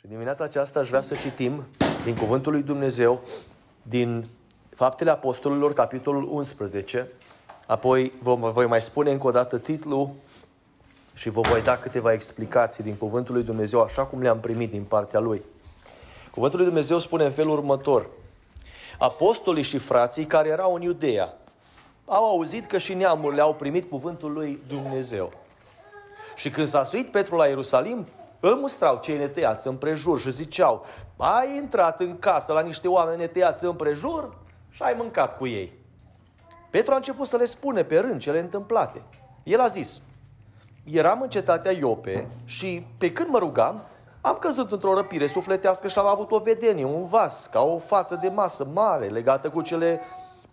Și dimineața aceasta aș vrea să citim din Cuvântul lui Dumnezeu, din Faptele Apostolilor, capitolul 11. Apoi vă voi mai spune încă o dată titlul și vă voi da câteva explicații din Cuvântul lui Dumnezeu, așa cum le-am primit din partea Lui. Cuvântul lui Dumnezeu spune în felul următor. Apostolii și frații care erau în Iudeea au auzit că și neamurile au primit cuvântul lui Dumnezeu. Și când s-a suit Petru la Ierusalim, îl mustrau cei netăiați împrejur și ziceau, ai intrat în casă la niște oameni netăiați împrejur și ai mâncat cu ei. Petru a început să le spune pe rând cele întâmplate. El a zis, eram în cetatea Iope și pe când mă rugam, am căzut într-o răpire sufletească și am avut o vedenie, un vas, ca o față de masă mare, legată cu cele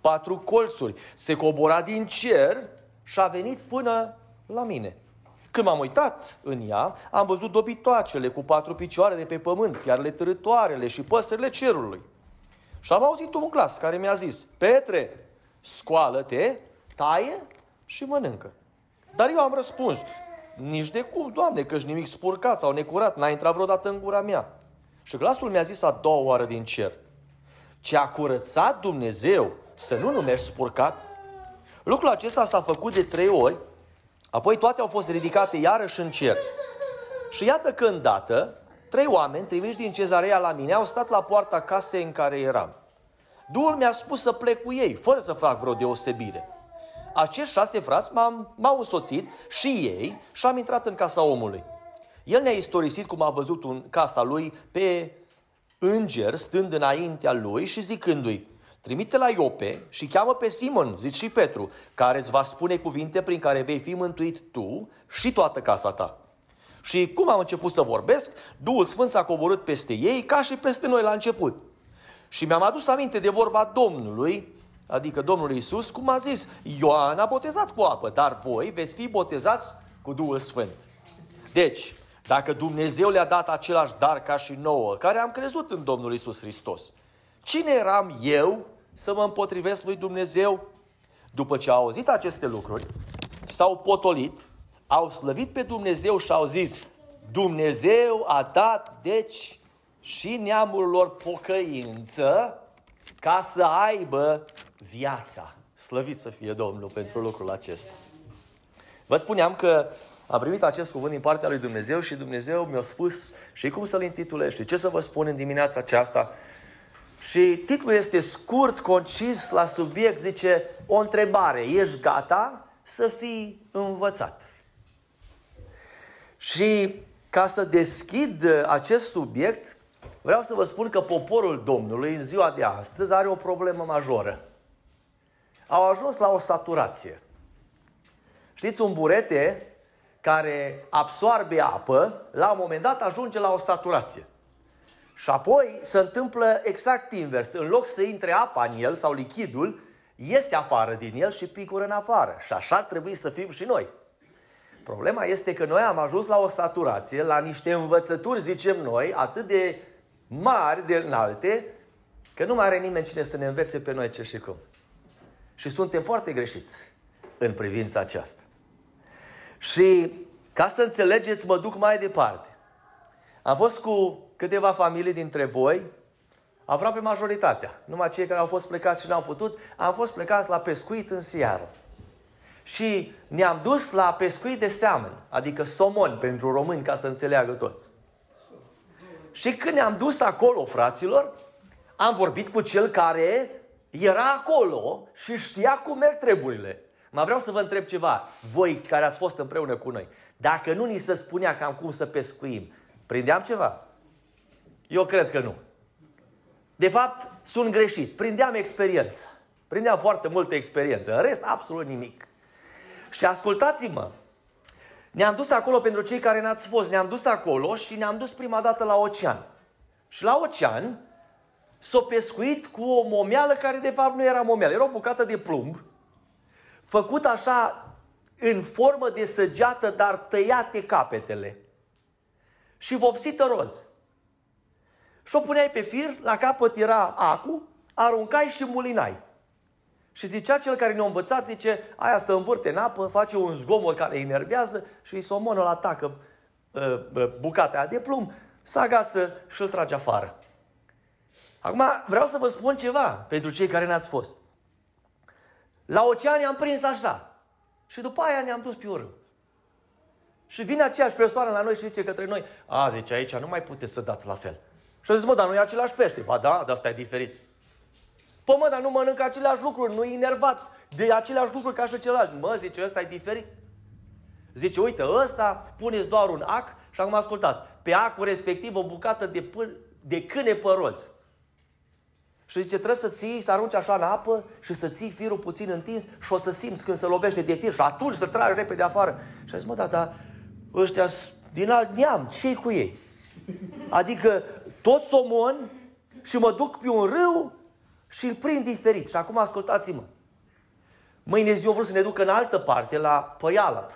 patru colțuri. Se cobora din cer și a venit până la mine. Când m-am uitat în ea, am văzut dobitoacele cu patru picioare de pe pământ, le târătoarele și păstrele cerului. Și am auzit un glas care mi-a zis, Petre, scoală-te, taie și mănâncă. Dar eu am răspuns, nici de cum, Doamne, că nimic spurcat sau necurat n-a intrat vreodată în gura mea. Și glasul mi-a zis a doua oară din cer, ce a curățat Dumnezeu să nu numești spurcat. Lucrul acesta s-a făcut de trei ori, apoi toate au fost ridicate iarăși în cer. Și iată că îndată, trei oameni trimiși din cezarea la mine au stat la poarta casei în care eram. Duhul mi-a spus să plec cu ei, fără să fac vreo deosebire. Acești șase frați m-au, m-au însoțit și ei și am intrat în casa omului. El ne-a istorisit cum a văzut în casa lui pe înger stând înaintea lui și zicându-i, Trimite la Iope și cheamă pe Simon, zici și Petru, care îți va spune cuvinte prin care vei fi mântuit tu și toată casa ta. Și cum am început să vorbesc, Duhul Sfânt s-a coborât peste ei ca și peste noi la început. Și mi-am adus aminte de vorba Domnului, adică Domnul Iisus, cum a zis, Ioan a botezat cu apă, dar voi veți fi botezați cu Duhul Sfânt. Deci, dacă Dumnezeu le-a dat același dar ca și nouă, care am crezut în Domnul Iisus Hristos, cine eram eu să mă împotrivesc lui Dumnezeu? După ce au auzit aceste lucruri, s-au potolit, au slăvit pe Dumnezeu și au zis, Dumnezeu a dat, deci, și neamurilor pocăință ca să aibă viața. Slăvit să fie Domnul pentru lucrul acesta. Vă spuneam că am primit acest cuvânt din partea lui Dumnezeu și Dumnezeu mi-a spus și cum să-l intitulez și ce să vă spun în dimineața aceasta. Și titlul este scurt, concis, la subiect, zice o întrebare. Ești gata să fii învățat? Și ca să deschid acest subiect, vreau să vă spun că poporul Domnului în ziua de astăzi are o problemă majoră. Au ajuns la o saturație. Știți, un burete care absorbe apă, la un moment dat ajunge la o saturație. Și apoi se întâmplă exact invers. În loc să intre apa în el sau lichidul, iese afară din el și picură în afară. Și așa ar trebui să fim și noi. Problema este că noi am ajuns la o saturație, la niște învățături, zicem noi, atât de mari, de înalte, că nu mai are nimeni cine să ne învețe pe noi ce și cum. Și suntem foarte greșiți în privința aceasta. Și ca să înțelegeți, mă duc mai departe. Am fost cu câteva familii dintre voi, aproape majoritatea, numai cei care au fost plecați și n-au putut, am fost plecați la pescuit în seară. Și ne-am dus la pescuit de seamăn, adică somon pentru români, ca să înțeleagă toți. Și când ne-am dus acolo, fraților, am vorbit cu cel care era acolo și știa cum merg treburile. Mă vreau să vă întreb ceva, voi care ați fost împreună cu noi. Dacă nu ni se spunea cam cum să pescuim, prindeam ceva? Eu cred că nu. De fapt, sunt greșit. Prindeam experiență. Prindeam foarte multă experiență. În rest, absolut nimic. Și ascultați-mă, ne-am dus acolo pentru cei care n-ați fost. Ne-am dus acolo și ne-am dus prima dată la ocean. Și la ocean s-a pescuit cu o momeală care de fapt nu era momeală. Era o bucată de plumb, făcut așa în formă de săgeată, dar tăiate capetele. Și vopsită roz. Și o puneai pe fir, la capăt era acu, aruncai și mulinai. Și zicea cel care ne-a învățat, zice, aia să învârte în apă, face un zgomot care îi enervează și îi somonul atacă uh, uh, bucata aia de plumb. să agață și îl trage afară. Acum vreau să vă spun ceva pentru cei care n-ați fost. La ocean am prins așa. Și după aia ne-am dus pe urmă. Și vine aceeași persoană la noi și zice către noi, a, zice, aici nu mai puteți să dați la fel. Și a zis, mă, dar nu e același pește. Ba da, dar asta e diferit. Păi mă, dar nu mănâncă aceleași lucruri, nu e enervat de aceleași lucruri ca și celălalt. Mă, zice, ăsta e diferit. Zice, uite, ăsta puneți doar un ac și acum ascultați. Pe acul respectiv o bucată de, pân, de câine păroz. Și zice, trebuie să ții, să arunci așa în apă și să ții firul puțin întins și o să simți când se lovește de fir și atunci să tragi repede afară. Și a zis, mă, da, da, ăștia din alt neam, ce cu ei? Adică tot somon și mă duc pe un râu și îl prind diferit. Și acum ascultați-mă. Mâine zi eu vreau să ne ducă în altă parte, la Păială.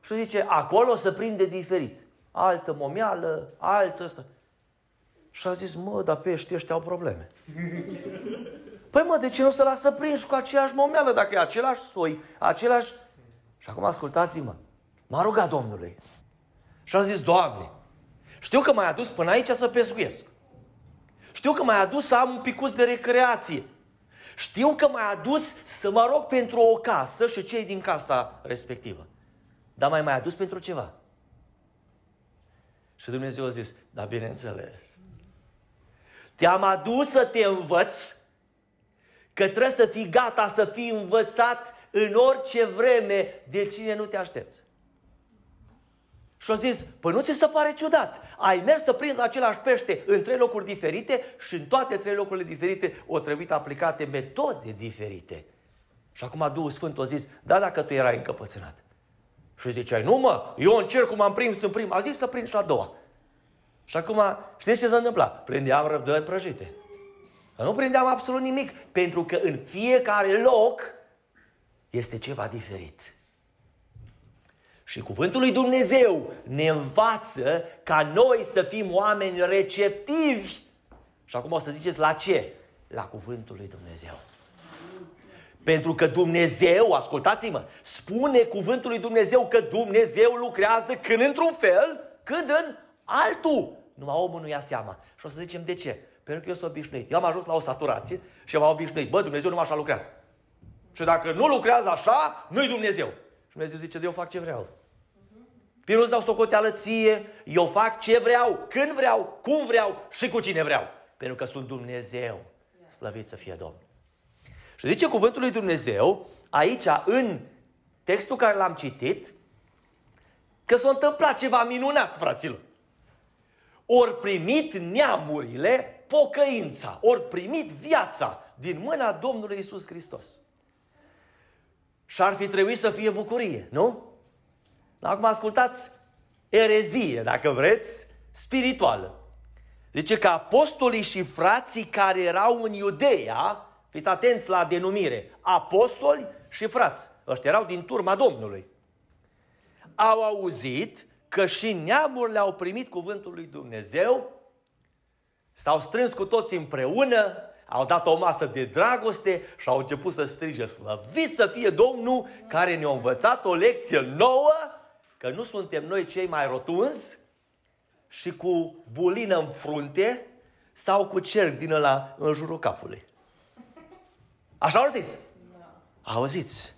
Și zice, acolo să prinde diferit. Altă momeală, altă ăsta. Și a zis, mă, dar pești ăștia au probleme. Păi mă, de ce nu să lasă prinși cu aceeași momeală, dacă e același soi, același... Și acum ascultați-mă. M-a rugat Domnului. Și am zis, Doamne, știu că m-ai adus până aici să pescuiesc. Știu că m-ai adus să am un picuț de recreație. Știu că m-ai adus să mă rog pentru o casă și cei din casa respectivă. Dar mai mai adus pentru ceva. Și Dumnezeu a zis, da bineînțeles. Te-am adus să te învăț că trebuie să fii gata să fii învățat în orice vreme de cine nu te aștepți. Și au zis, păi nu ți se pare ciudat? Ai mers să prinzi același pește în trei locuri diferite și în toate trei locurile diferite o trebuit aplicate metode diferite. Și acum Duhul Sfânt a zis, da, dacă tu erai încăpățânat. Și ziceai, nu mă, eu încerc cum am prins în prima. A zis să prind și a doua. Și acum, știți ce s-a întâmplat? Prindeam răbdări prăjite. Nu prindeam absolut nimic, pentru că în fiecare loc este ceva diferit. Și cuvântul lui Dumnezeu ne învață ca noi să fim oameni receptivi. Și acum o să ziceți la ce? La cuvântul lui Dumnezeu. Pentru că Dumnezeu, ascultați-mă, spune cuvântul lui Dumnezeu că Dumnezeu lucrează când într-un fel, când în altul. Numai omul nu ia seama. Și o să zicem de ce? Pentru că eu sunt obișnuit. Eu am ajuns la o saturație și m-am obișnuit. Bă, Dumnezeu nu așa lucrează. Și dacă nu lucrează așa, nu-i Dumnezeu. Și Dumnezeu zice, de eu fac ce vreau. Pe nu-ți dau socoteală ție, eu fac ce vreau, când vreau, cum vreau și cu cine vreau. Pentru că sunt Dumnezeu. Slăvit să fie Domnul. Și zice cuvântul lui Dumnezeu, aici, în textul care l-am citit, că s-a întâmplat ceva minunat, fraților. Ori primit neamurile pocăința, ori primit viața din mâna Domnului Isus Hristos. Și ar fi trebuit să fie bucurie, nu? Acum ascultați erezie, dacă vreți, spirituală. Zice că apostolii și frații care erau în Iudeea, fiți atenți la denumire, apostoli și frați, ăștia erau din turma Domnului, au auzit că și neamurile au primit cuvântul lui Dumnezeu, s-au strâns cu toți împreună, au dat o masă de dragoste și au început să strige slăvit să fie Domnul care ne-a învățat o lecție nouă, că nu suntem noi cei mai rotunzi și cu bulină în frunte sau cu cerc din ăla în jurul capului. Așa au zis? Auziți?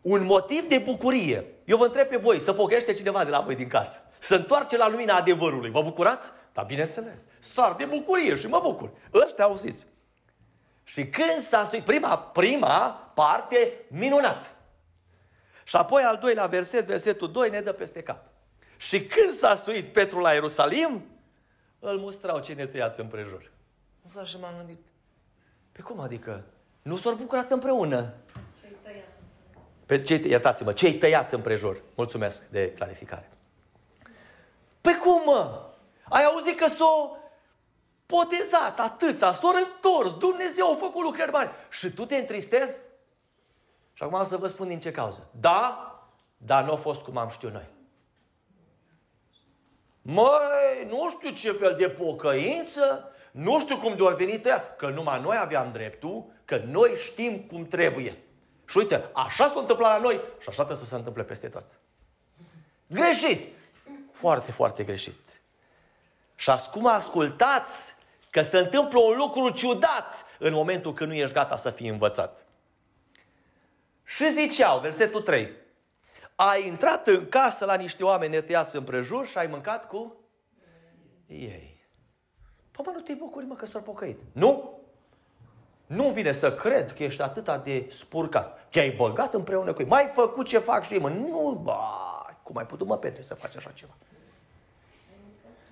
Un motiv de bucurie. Eu vă întreb pe voi, să pocăiește cineva de la voi din casă. Să întoarce la lumina adevărului. Vă bucurați? Da, bineînțeles. Sar de bucurie și mă bucur. Ăștia auziți. Și când s-a suit prima, prima parte, minunat. Și apoi al doilea verset, versetul 2, ne dă peste cap. Și când s-a suit Petru la Ierusalim, îl mustrau cei netăiați împrejur. Nu și m-am gândit, pe cum adică? Nu s-au bucurat împreună? Pe cei, iertați-mă, cei tăiați împrejur. Mulțumesc de clarificare. Pe cum, mă? Ai auzit că s-o potezat atâția, s-o întors, Dumnezeu a făcut lucrări mari. Și tu te întristezi? Și acum o să vă spun din ce cauză. Da, dar nu a fost cum am știut noi. Măi, nu știu ce fel de pocăință, nu știu cum de-or venit că numai noi aveam dreptul, că noi știm cum trebuie. Și uite, așa s-a întâmplat la noi și așa trebuie să se întâmple peste tot. Greșit! Foarte, foarte greșit. Și acum ascultați că se întâmplă un lucru ciudat în momentul când nu ești gata să fii învățat. Și ziceau, versetul 3, ai intrat în casă la niște oameni netăiați împrejur și ai mâncat cu ei. Păi mă, nu te bucuri, mă, că s-au pocăit. Nu? Nu vine să cred că ești atât de spurcat. Te-ai băgat împreună cu ei. Mai făcut ce fac și ei, mă. Nu, ba, cum ai putut, mă, Petre, să faci așa ceva?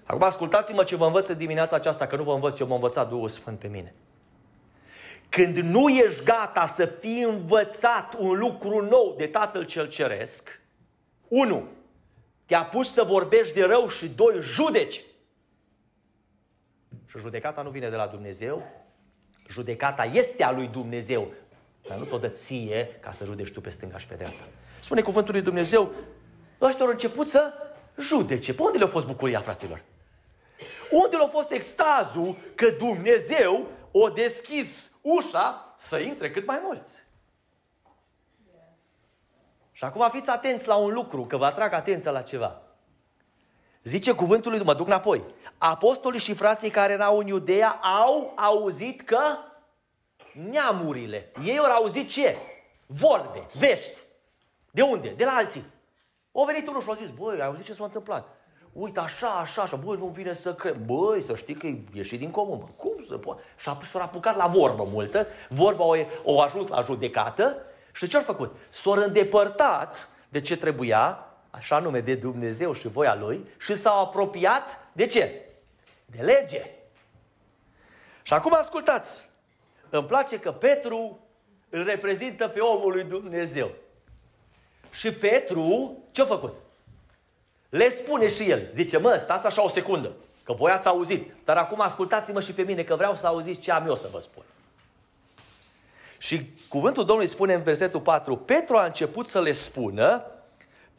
Acum ascultați-mă ce vă învăț dimineața aceasta, că nu vă învăț eu, mă învățat Duhul Sfânt pe mine. Când nu ești gata să fii învățat un lucru nou de Tatăl cel Ceresc, unu, te-a pus să vorbești de rău și doi, judeci. Și judecata nu vine de la Dumnezeu, judecata este a lui Dumnezeu, dar nu ți-o dă ție ca să judeci tu pe stânga și pe dreapta. Spune cuvântul lui Dumnezeu, ăștia au început să judece. Pe unde le-a fost bucuria, fraților? Unde a fost extazul că Dumnezeu o deschis ușa să intre cât mai mulți? Și acum fiți atenți la un lucru, că vă atrag atenția la ceva. Zice cuvântul lui, mă duc înapoi. Apostolii și frații care erau în Iudeea au auzit că neamurile, ei au auzit ce? Vorbe, vești. De unde? De la alții. O venit unul și a zis, băi, ai auzit ce s-a întâmplat? Uite, așa, așa, așa, băi, nu vine să cred. Băi, să știi că e ieșit din comun, bă. Cum să poate? Și s-a apucat la vorbă multă, vorba o, o ajuns la judecată și ce-a făcut? S-a îndepărtat de ce trebuia, așa nume, de Dumnezeu și voia Lui și s-au apropiat de ce? De lege. Și acum ascultați, îmi place că Petru îl reprezintă pe omul lui Dumnezeu. Și Petru ce-a făcut? Le spune și el, zice, mă, stați așa o secundă, că voi ați auzit, dar acum ascultați-mă și pe mine, că vreau să auziți ce am eu să vă spun. Și cuvântul Domnului spune în versetul 4, Petru a început să le spună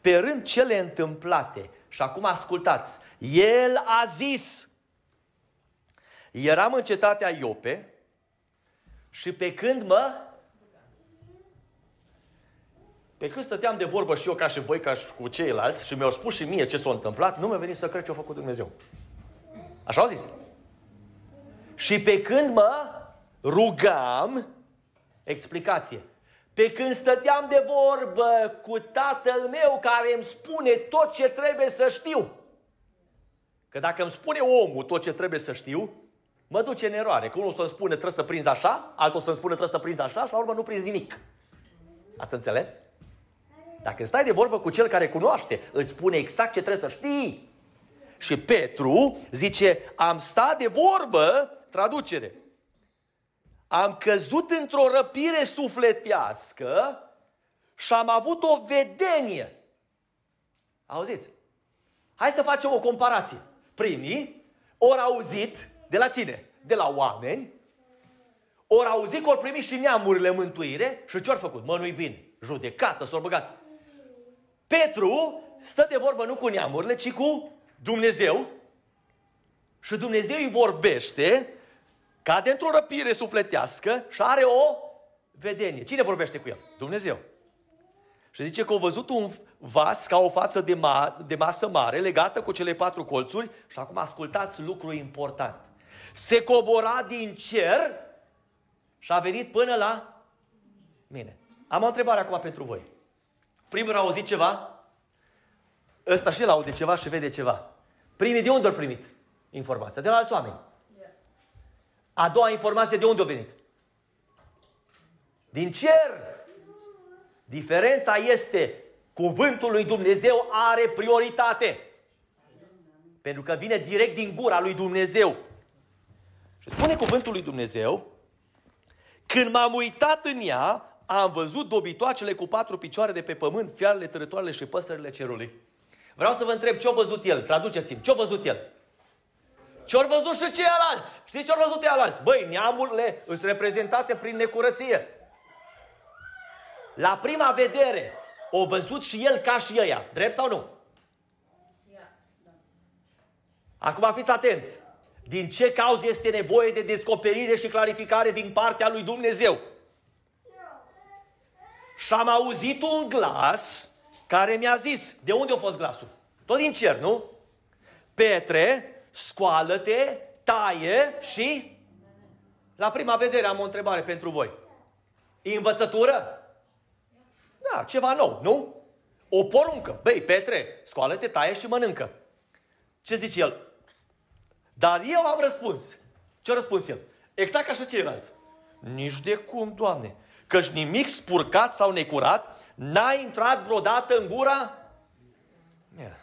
pe rând cele întâmplate. Și acum ascultați, el a zis, eram în cetatea Iope și pe când mă pe când stăteam de vorbă și eu ca și voi, ca și cu ceilalți, și mi-au spus și mie ce s-a întâmplat, nu mi-a venit să cred ce a făcut Dumnezeu. Așa au zis. Și pe când mă rugam, explicație, pe când stăteam de vorbă cu tatăl meu care îmi spune tot ce trebuie să știu. Că dacă îmi spune omul tot ce trebuie să știu, mă duce în eroare. Că unul să-mi spune trebuie să prinzi așa, altul să-mi spune trebuie să prinzi așa și la urmă nu prinzi nimic. Ați înțeles? Dacă stai de vorbă cu cel care cunoaște, îți spune exact ce trebuie să știi. Și Petru zice, am stat de vorbă, traducere, am căzut într-o răpire sufletească și am avut o vedenie. Auziți? Hai să facem o comparație. Primii ori auzit de la cine? De la oameni. Ori auzit că ori primit și neamurile mântuire și ce-au făcut? Mă, nu-i bine. Judecată, s-au băgat. Petru stă de vorbă nu cu neamurile, ci cu Dumnezeu. Și Dumnezeu îi vorbește ca dintr-o răpire sufletească și are o vedenie. Cine vorbește cu el? Dumnezeu. Și zice că au văzut un vas ca o față de, ma- de masă mare legată cu cele patru colțuri și acum ascultați lucru important. Se cobora din cer și a venit până la mine. Am o întrebare acum pentru voi. Primul a auzit ceva, ăsta și el aude ceva și vede ceva. Primii de unde au primit informația? De la alți oameni. A doua informație de unde a venit? Din cer. Diferența este cuvântul lui Dumnezeu are prioritate. Pentru că vine direct din gura lui Dumnezeu. Și spune cuvântul lui Dumnezeu, când m-am uitat în ea, am văzut dobitoacele cu patru picioare de pe pământ, fiarele, tărătoarele și păsările cerului. Vreau să vă întreb ce-a văzut el. Traduceți-mi. Ce-a văzut el? Ce-au văzut și ceilalți? Știți ce-au văzut ceilalți? Băi, neamurile sunt reprezentate prin necurăție. La prima vedere, o văzut și el ca și ăia. Drept sau nu? Acum fiți atenți. Din ce cauză este nevoie de descoperire și clarificare din partea lui Dumnezeu? Și am auzit un glas care mi-a zis, de unde a fost glasul? Tot din cer, nu? Petre, scoală-te, taie și... La prima vedere am o întrebare pentru voi. E învățătură? Da, ceva nou, nu? O poruncă. Băi, Petre, scoală-te, taie și mănâncă. Ce zice el? Dar eu am răspuns. Ce a răspuns el? Exact ca și ceilalți. Nici de cum, Doamne. Căci nimic spurcat sau necurat n-a intrat vreodată în gura mea.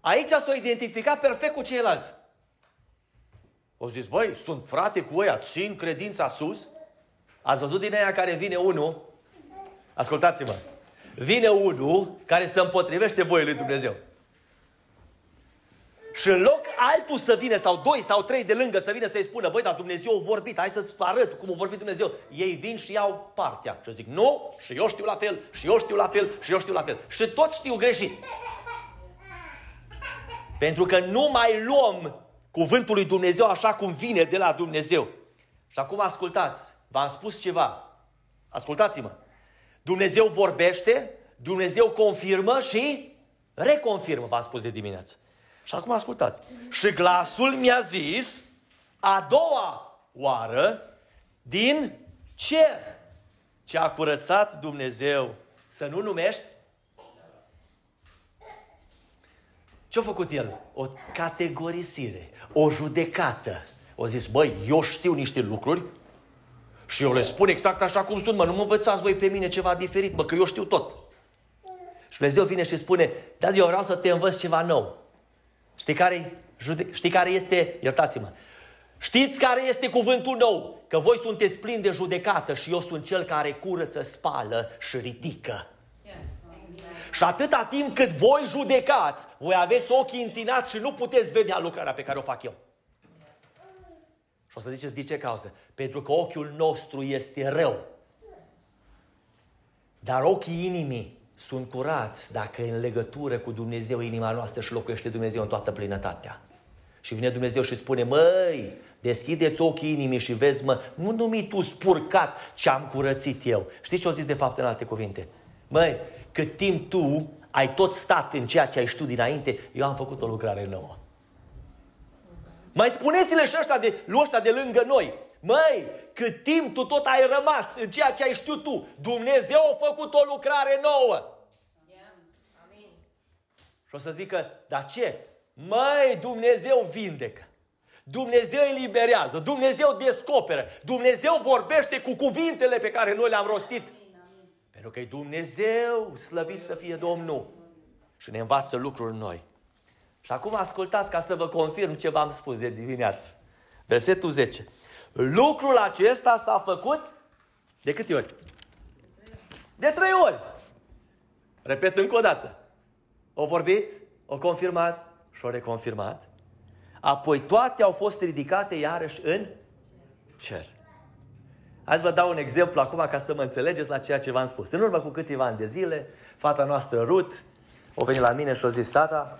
Aici s-a identificat perfect cu ceilalți. O zis, băi, sunt frate cu ăia, țin credința sus. Ați văzut din aia care vine unul, ascultați-mă, vine unul care se împotrivește voii lui Dumnezeu. Și în loc altul să vină, sau doi sau trei de lângă să vină să-i spună, băi, dar Dumnezeu a vorbit, hai să-ți arăt cum a vorbit Dumnezeu. Ei vin și iau partea. Și zic, nu, și eu știu la fel, și eu știu la fel, și eu știu la fel. Și toți știu greșit. Pentru că nu mai luăm cuvântul lui Dumnezeu așa cum vine de la Dumnezeu. Și acum ascultați, v-am spus ceva. Ascultați-mă. Dumnezeu vorbește, Dumnezeu confirmă și reconfirmă, v-am spus de dimineață. Și acum ascultați. Și glasul mi-a zis a doua oară din cer ce a curățat Dumnezeu să nu numești Ce-a făcut el? O categorisire, o judecată. O zis, băi, eu știu niște lucruri și eu le spun exact așa cum sunt, mă, nu mă învățați voi pe mine ceva diferit, mă, că eu știu tot. Și Dumnezeu vine și spune, dar eu vreau să te învăț ceva nou. Știi care, jude- știi care este, iertați-mă, știți care este cuvântul nou? Că voi sunteți plini de judecată și eu sunt cel care curăță, spală și ridică. Și atâta timp cât voi judecați, voi aveți ochii întinați și nu puteți vedea lucrarea pe care o fac eu. Și o să ziceți de ce cauză? Pentru că ochiul nostru este rău. Dar ochii inimii sunt curați dacă în legătură cu Dumnezeu inima noastră și locuiește Dumnezeu în toată plinătatea. Și vine Dumnezeu și spune, măi, deschideți ochii inimii și vezi, mă, nu numi tu spurcat ce am curățit eu. Știți ce au zis de fapt în alte cuvinte? Măi, cât timp tu ai tot stat în ceea ce ai știut dinainte, eu am făcut o lucrare nouă. Mai spuneți-le și ăștia de, ăștia de lângă noi. Măi, cât timp tu tot ai rămas în ceea ce ai știut tu, Dumnezeu a făcut o lucrare nouă. Amin. Și o să zică, dar ce? Măi, Dumnezeu vindecă. Dumnezeu eliberează, Dumnezeu descoperă, Dumnezeu vorbește cu cuvintele pe care noi le-am rostit pentru că e Dumnezeu, slăvit să fie Domnul. Și ne învață lucruri noi. Și acum ascultați ca să vă confirm ce v-am spus de dimineață. Versetul 10. Lucrul acesta s-a făcut de câte ori? De trei ori. Repet încă o dată. O vorbit, o confirmat și o reconfirmat. Apoi toate au fost ridicate iarăși în cer. Hai să vă dau un exemplu acum ca să mă înțelegeți la ceea ce v-am spus. În urmă cu câțiva ani de zile, fata noastră Ruth o venit la mine și a zis, tata,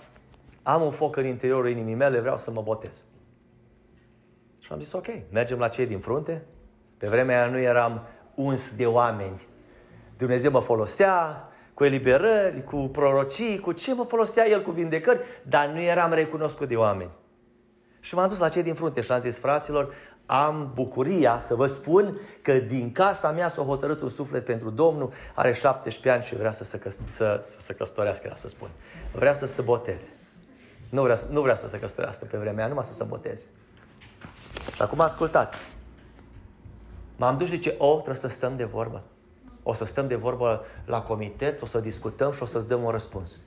am un foc în interiorul inimii mele, vreau să mă botez. Și am zis, ok, mergem la cei din frunte. Pe vremea aia nu eram uns de oameni. Dumnezeu mă folosea cu eliberări, cu prorocii, cu ce mă folosea El cu vindecări, dar nu eram recunoscut de oameni. Și m-am dus la cei din frunte și am zis, fraților, am bucuria să vă spun că din casa mea s-a hotărât un suflet pentru Domnul, are 17 ani și vrea să se, căs- să, să se căsătorească, era să spun. Vrea să se boteze. Nu vrea, nu vrea să se căsătorească pe vremea aia, numai să se boteze. Și acum ascultați. M-am dus și zice, o, trebuie să stăm de vorbă. O să stăm de vorbă la comitet, o să discutăm și o să-ți dăm un răspuns.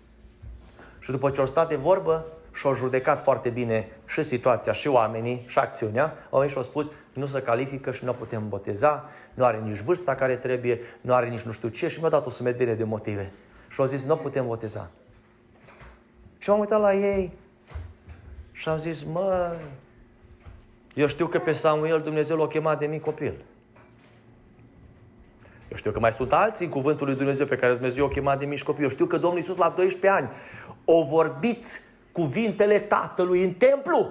Și după ce o stat de vorbă, și-au judecat foarte bine și situația, și oamenii, și acțiunea, oamenii și-au spus, nu se califică și nu putem boteza, nu are nici vârsta care trebuie, nu are nici nu știu ce și mi-a dat o sumedenie de motive. Și au zis, nu putem boteza. Și am uitat la ei și am zis, mă, eu știu că pe Samuel Dumnezeu l-a chemat de mic copil. Eu știu că mai sunt alții în cuvântul lui Dumnezeu pe care Dumnezeu l-a chemat de mici copii. Eu știu că Domnul Iisus la 12 ani a vorbit cuvintele Tatălui în templu.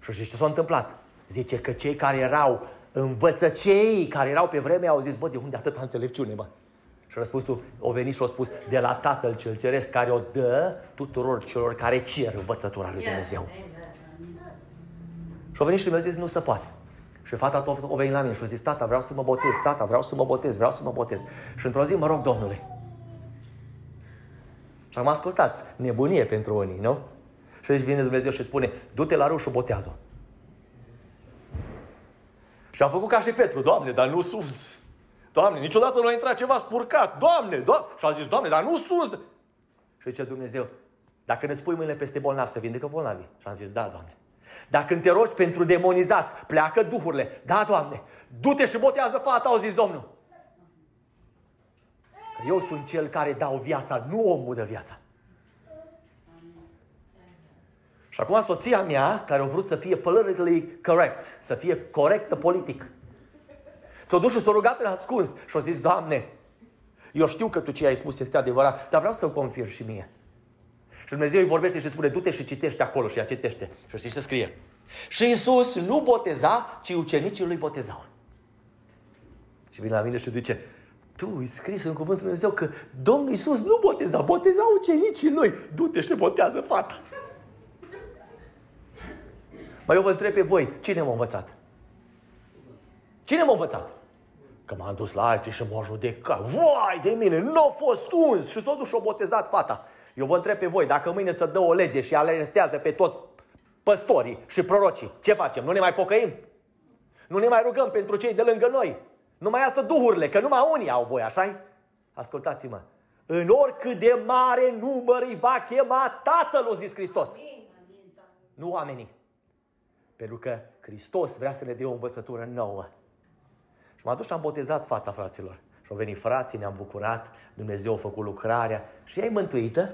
Și zice ce s-a întâmplat? Zice că cei care erau învățăcei, care erau pe vreme, au zis, bă, de unde atâta înțelepciune, bă? Și răspunsul o venit și a spus de la Tatăl cel Ceresc care o dă tuturor celor care cer învățătura lui Dumnezeu. Și a venit și mi-a zis, nu se poate. Și fata tot o venit la mine și a zis, tata, vreau să mă botez, tata, vreau să mă botez, vreau să mă botez. Și într-o zi mă rog Domnului. Și am ascultat, nebunie pentru unii, nu? Și aici vine Dumnezeu și spune, du-te la râu și botează Și am făcut ca și Petru, Doamne, dar nu sunt. Doamne, niciodată nu a intrat ceva spurcat. Doamne, Doamne. Și a zis, Doamne, dar nu sunt. Și zice Dumnezeu, dacă ne pui mâinile peste bolnavi, să vindecă bolnavii. Și am zis, da, Doamne. Dacă te rogi pentru demonizați, pleacă duhurile. Da, Doamne, du-te și botează fata, au zis Domnul. Că eu sunt cel care dau viața, nu omul de viața. Și acum soția mea, care a vrut să fie politically correct, să fie corectă politic, s-a dus și s-a rugat în ascuns și a zis, Doamne, eu știu că Tu ce ai spus este adevărat, dar vreau să-l confirm și mie. Și Dumnezeu îi vorbește și spune, du-te și citește acolo și ea citește. Și știți ce scrie? Și Iisus nu boteza, ci ucenicii lui botezau. Și vine la mine și zice, tu îi scris în cuvântul Lui Dumnezeu că Domnul Iisus nu boteza, boteza ucenicii lui. Du-te și botează fata. Mai eu vă întreb pe voi, cine m-a învățat? Cine m-a învățat? Că m-am dus la alții și m-au judecat. Vai de mine, nu a fost uns și s-a dus și a botezat fata. Eu vă întreb pe voi, dacă mâine să dă o lege și arestează pe toți păstorii și prorocii, ce facem? Nu ne mai pocăim? Nu ne mai rugăm pentru cei de lângă noi? Nu mai asta duhurile, că numai unii au voi, așa Ascultați-mă. În oricât de mare număr îi va chema Tatăl, a zis Hristos. Nu oamenii. Pentru că Hristos vrea să ne dea o învățătură nouă. Și m-am dus și am botezat fata, fraților. Și au venit frații, ne-am bucurat, Dumnezeu a făcut lucrarea și ea e mântuită.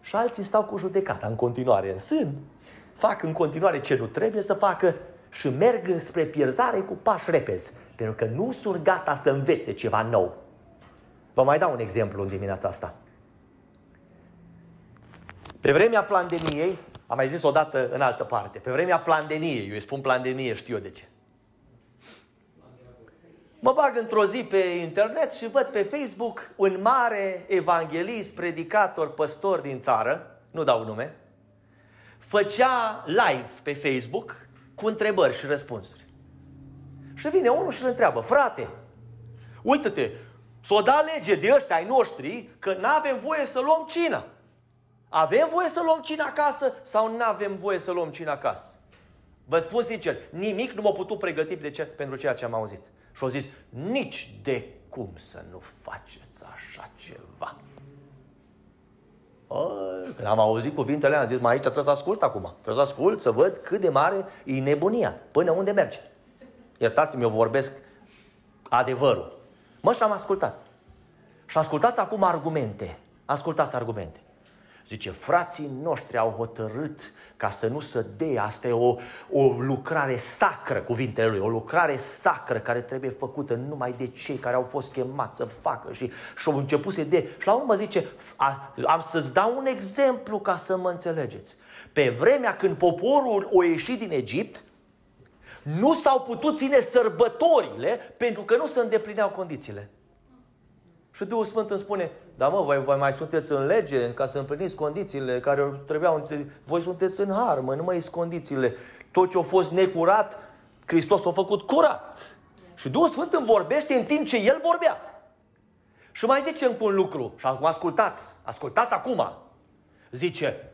Și alții stau cu judecata în continuare în sân, fac în continuare ce nu trebuie să facă și merg înspre pierzare cu pași repezi, pentru că nu sunt gata să învețe ceva nou. Vă mai dau un exemplu în dimineața asta. Pe vremea pandemiei, am mai zis odată în altă parte, pe vremea pandemiei, eu îi spun pandemie, știu eu de ce. Mă bag într-o zi pe internet și văd pe Facebook un mare evanghelist, predicator, păstor din țară, nu dau nume, făcea live pe Facebook cu întrebări și răspunsuri. Și vine unul și îl întreabă, frate, uite-te, s-o da lege de ăștia ai noștri că nu avem voie să luăm cina. Avem voie să luăm cina acasă sau nu avem voie să luăm cina acasă? Vă spun sincer, nimic nu m-a putut pregăti de ce, pentru ceea ce am auzit. Și au zis, nici de cum să nu faceți așa ceva. când am auzit cuvintele, am zis, mai aici trebuie să ascult acum. Trebuie să ascult, să văd cât de mare e nebunia, până unde merge. Iertați-mi, eu vorbesc adevărul. Mă, și am ascultat. Și ascultați acum argumente. Ascultați argumente. Zice, frații noștri au hotărât ca să nu se dea. Asta e o, o lucrare sacră, cuvintele lui, o lucrare sacră care trebuie făcută numai de cei care au fost chemați să facă și, și au început să de. Și la urmă zice, a, am să-ți dau un exemplu ca să mă înțelegeți. Pe vremea când poporul o ieșit din Egipt, nu s-au putut ține sărbătorile pentru că nu se îndeplineau condițiile. Și Duhul Sfânt îmi spune, da mă, voi, voi mai sunteți în lege ca să împliniți condițiile care trebuiau, voi sunteți în har, mă, nu mai sunt condițiile. Tot ce a fost necurat, Hristos a făcut curat. Și Duhul Sfânt îmi vorbește în timp ce El vorbea. Și mai zice încă un lucru, și acum ascultați, ascultați acum. Zice,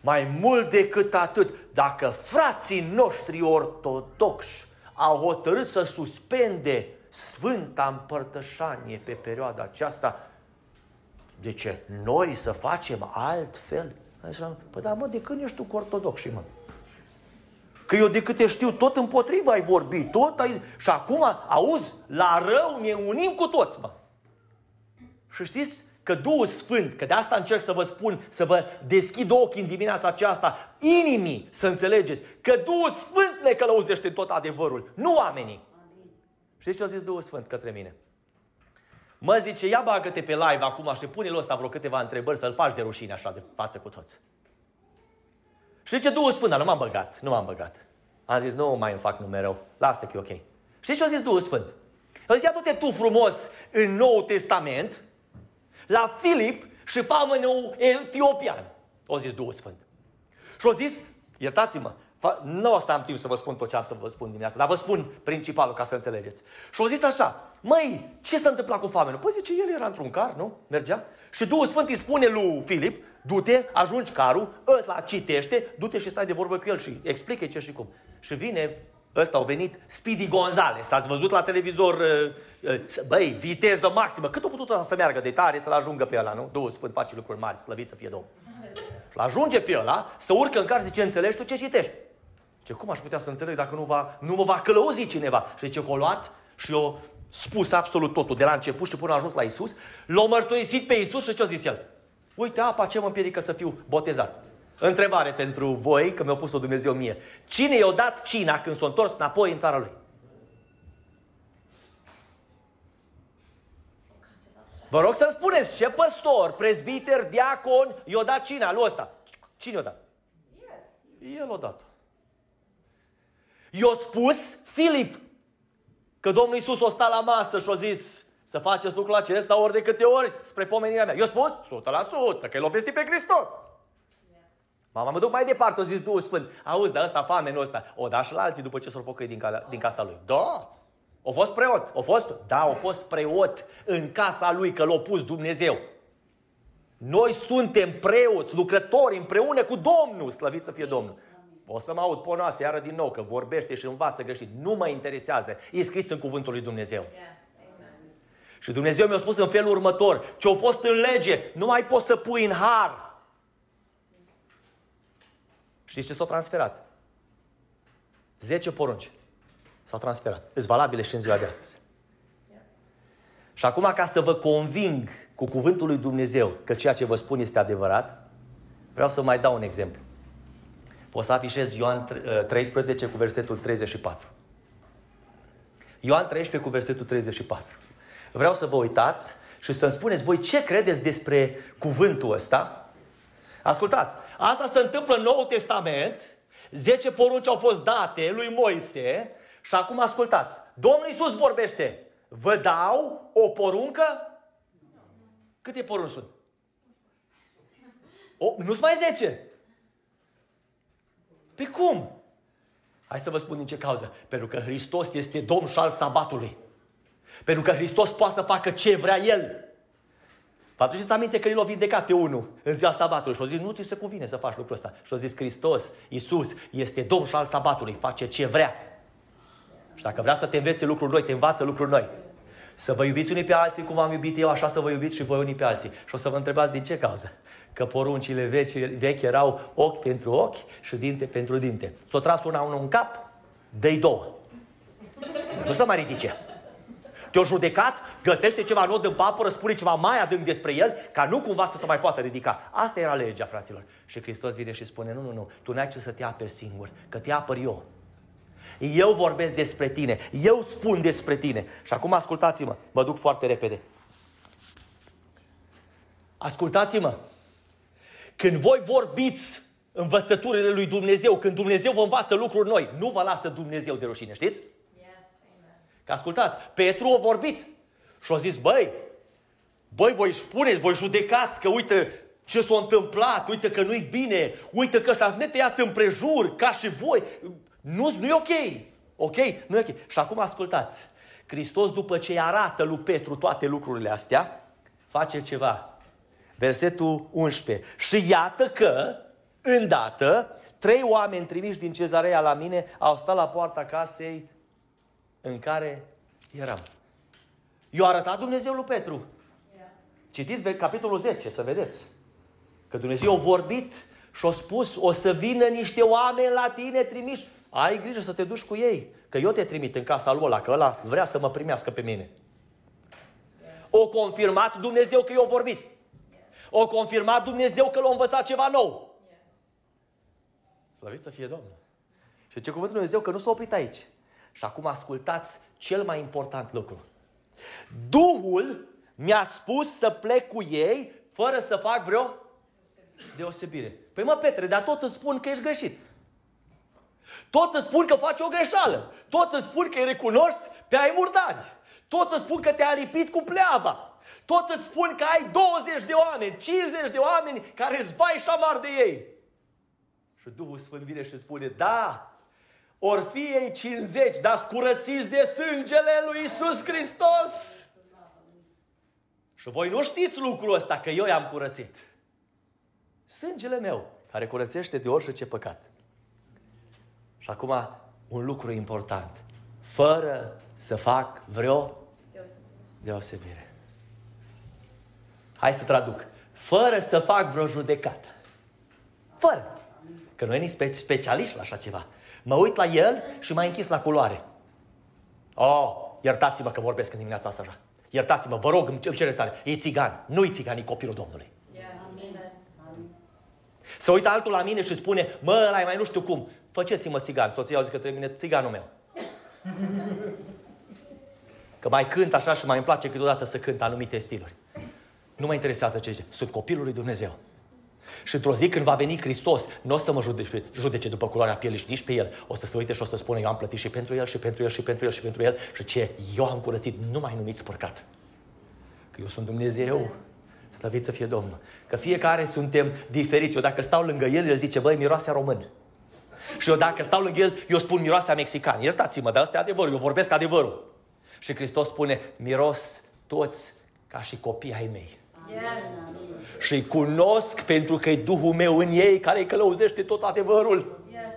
mai mult decât atât, dacă frații noștri ortodoxi au hotărât să suspende Sfânta Împărtășanie pe perioada aceasta, de ce? Noi să facem altfel? Păi da, mă, de când ești tu cu ortodoxi, mă? Că eu de câte știu, tot împotriva ai vorbit, tot ai... Și acum, auzi, la rău ne unim cu toți, mă. Și știți că Duhul Sfânt, că de asta încerc să vă spun, să vă deschid ochii în dimineața aceasta, inimii să înțelegeți, că Duhul Sfânt ne călăuzește tot adevărul, nu oamenii. Știți ce a zis Duhul Sfânt către mine? Mă zice, ia bagă-te pe live acum și pune-l ăsta vreo câteva întrebări să-l faci de rușine așa de față cu toți. Și ce Duhul Sfânt, dar nu m-am băgat, nu m-am băgat. Am zis, nu mai îmi fac nume rău, lasă că e ok. Și ce a zis Duhul Sfânt? Îți ia te tu frumos în Noul Testament la Filip și famenul etiopian. O zis Duhul Sfânt. Și o zis, iertați-mă, nu o să am timp să vă spun tot ce am să vă spun dimineața, dar vă spun principalul ca să înțelegeți. Și au zis așa, măi, ce s-a întâmplat cu famenul? Păi zice, el era într-un car, nu? Mergea. Și Duhul Sfânt îi spune lui Filip, du-te, ajungi carul, ăsta citește, du-te și stai de vorbă cu el și explică ce și cum. Și vine Ăsta au venit Speedy Gonzales. Ați văzut la televizor, uh, uh, băi, viteză maximă. Cât a putut să meargă de tare să-l ajungă pe ăla, nu? Duhul Sfânt face lucruri mari, slăvit să fie Domnul. Și ajunge pe ăla, să urcă în care zice, înțelegi tu ce citești? Ce cum aș putea să înțeleg dacă nu, va, nu mă va călăuzi cineva? Și zice, că luat și o spus absolut totul, de la început și până a ajuns la Isus, l-a mărturisit pe Isus și ce a zis el? Uite, apa ce mă împiedică să fiu botezat? Întrebare pentru voi, că mi-a pus-o Dumnezeu mie. Cine i-a dat cina când s-a întors înapoi în țara lui? Vă rog să-mi spuneți, ce păstor, prezbiter, diacon i-a dat cina lui ăsta? Cine i-a dat? El. El a dat. I-a spus Filip că Domnul Iisus o sta la masă și a zis să faceți lucrul acesta ori de câte ori spre pomenirea mea. I-a spus 100%, că el a vestit pe Hristos. Mama, mă duc mai departe, o zis Duhul Sfânt. Auzi, dar ăsta, famenul ăsta, o da și la alții după ce s-au pocăit din, ca, din casa lui. Da, o fost preot. O fost? Da, o fost preot în casa lui, că l-a pus Dumnezeu. Noi suntem preoți, lucrători împreună cu Domnul, slăvit să fie Domnul. O să mă aud ponoase iară din nou că vorbește și învață greșit. Nu mă interesează. E scris în cuvântul lui Dumnezeu. Și Dumnezeu mi-a spus în felul următor, ce-a fost în lege, nu mai poți să pui în har. Știți ce s-a transferat? 10 porunci s-au transferat. Sunt valabile și în ziua de astăzi. Și acum, ca să vă conving cu cuvântul lui Dumnezeu că ceea ce vă spun este adevărat, vreau să mai dau un exemplu. Poți să afișez Ioan 13 cu versetul 34. Ioan 13 cu versetul 34. Vreau să vă uitați și să-mi spuneți voi ce credeți despre cuvântul ăsta. Ascultați, Asta se întâmplă în Noul Testament. Zece porunci au fost date lui Moise și acum ascultați. Domnul Iisus vorbește. Vă dau o poruncă? Câte porunci sunt? O, nu-s mai zece. Pe cum? Hai să vă spun din ce cauză. Pentru că Hristos este Domn și al sabatului. Pentru că Hristos poate să facă ce vrea El. Vă aduceți aminte că el l-a vindecat pe unul în ziua sabatului și a zis, nu ți se cuvine să faci lucrul ăsta. Și a zis, Hristos, Iisus, este Domn și al sabatului, face ce vrea. Și dacă vrea să te învețe lucruri noi, te învață lucruri noi. Să vă iubiți unii pe alții cum am iubit eu, așa să vă iubiți și voi unii pe alții. Și o să vă întrebați din ce cauză. Că poruncile vechi, vechi erau ochi pentru ochi și dinte pentru dinte. S-o tras una unul în cap, dă două. Nu să mai ridice. Te-o judecat, găsește ceva nod în papă, spune ceva mai adânc despre el, ca nu cumva să se mai poată ridica. Asta era legea, fraților. Și Hristos vine și spune, nu, nu, nu, tu n-ai ce să te aperi singur, că te apăr eu. Eu vorbesc despre tine, eu spun despre tine. Și acum ascultați-mă, mă duc foarte repede. Ascultați-mă, când voi vorbiți învățăturile lui Dumnezeu, când Dumnezeu vă învață lucruri noi, nu vă lasă Dumnezeu de rușine, știți? Că ascultați, Petru a vorbit și a zis, băi, băi, voi spuneți, voi judecați că uite ce s-a întâmplat, uite că nu-i bine, uite că ăștia ne tăiați împrejur, ca și voi. Nu, nu e ok. Ok? Nu e ok. Și acum ascultați. Hristos, după ce arată lui Petru toate lucrurile astea, face ceva. Versetul 11. Și iată că, îndată, trei oameni trimiși din cezarea la mine au stat la poarta casei în care eram. I-a arătat Dumnezeu lui Petru. Citiți capitolul 10, să vedeți. Că Dumnezeu a vorbit și a spus, o să vină niște oameni la tine trimiși. Ai grijă să te duci cu ei, că eu te trimit în casa lui ăla, că ăla vrea să mă primească pe mine. O confirmat Dumnezeu că eu vorbit. O confirmat Dumnezeu că l-a învățat ceva nou. Slăvit să fie Domnul. Și ce cuvântul Dumnezeu că nu s-a oprit aici. Și acum ascultați cel mai important lucru. Duhul mi-a spus să plec cu ei fără să fac vreo deosebire. Păi mă, Petre, dar toți îți spun că ești greșit. Toți îți spun că faci o greșeală. Toți îți spun că îi recunoști pe ai murdari. Toți îți spun că te-a lipit cu pleava. Toți îți spun că ai 20 de oameni, 50 de oameni care îți bai și șamar de ei. Și Duhul Sfânt vine și spune, da, or fi ei 50, dar scurățiți de sângele lui Isus Hristos. Și voi nu știți lucrul ăsta, că eu i-am curățit. Sângele meu, care curățește de orice păcat. Și acum, un lucru important. Fără să fac vreo deosebire. Hai să traduc. Fără să fac vreo judecată. Fără. Că noi nici specialiști la așa ceva. Mă uit la el și m-a închis la culoare. Oh, iertați-mă că vorbesc în dimineața asta așa. Iertați-mă, vă rog, îmi cere tare. E țigan. Nu-i țigan, e copilul Domnului. Yes. Să uită altul la mine și spune, mă, ăla mai nu știu cum. Făceți-mă țigan. Soția au zis că trebuie mine țiganul meu. Că mai cânt așa și mai îmi place câteodată să cânt anumite stiluri. Nu mă interesează ce zice. Sunt copilul lui Dumnezeu. Și într-o zi când va veni Hristos, nu o să mă judece, judece după culoarea pielii și nici pe el. O să se uite și o să spună, eu am plătit și pentru el, și pentru el, și pentru el, și pentru el. Și ce? Eu am curățit, nu mai numiți părcat. Că eu sunt Dumnezeu. Slăvit să fie Domnul. Că fiecare suntem diferiți. Eu dacă stau lângă el, el zice, băi, miroase român. Și eu dacă stau lângă el, eu spun miroase mexican. Iertați-mă, dar ăsta e adevărul. Eu vorbesc adevărul. Și Hristos spune, miros toți ca și copii ai mei. Yes. Și îi cunosc pentru că e Duhul meu în ei care îi călăuzește tot adevărul. Yes.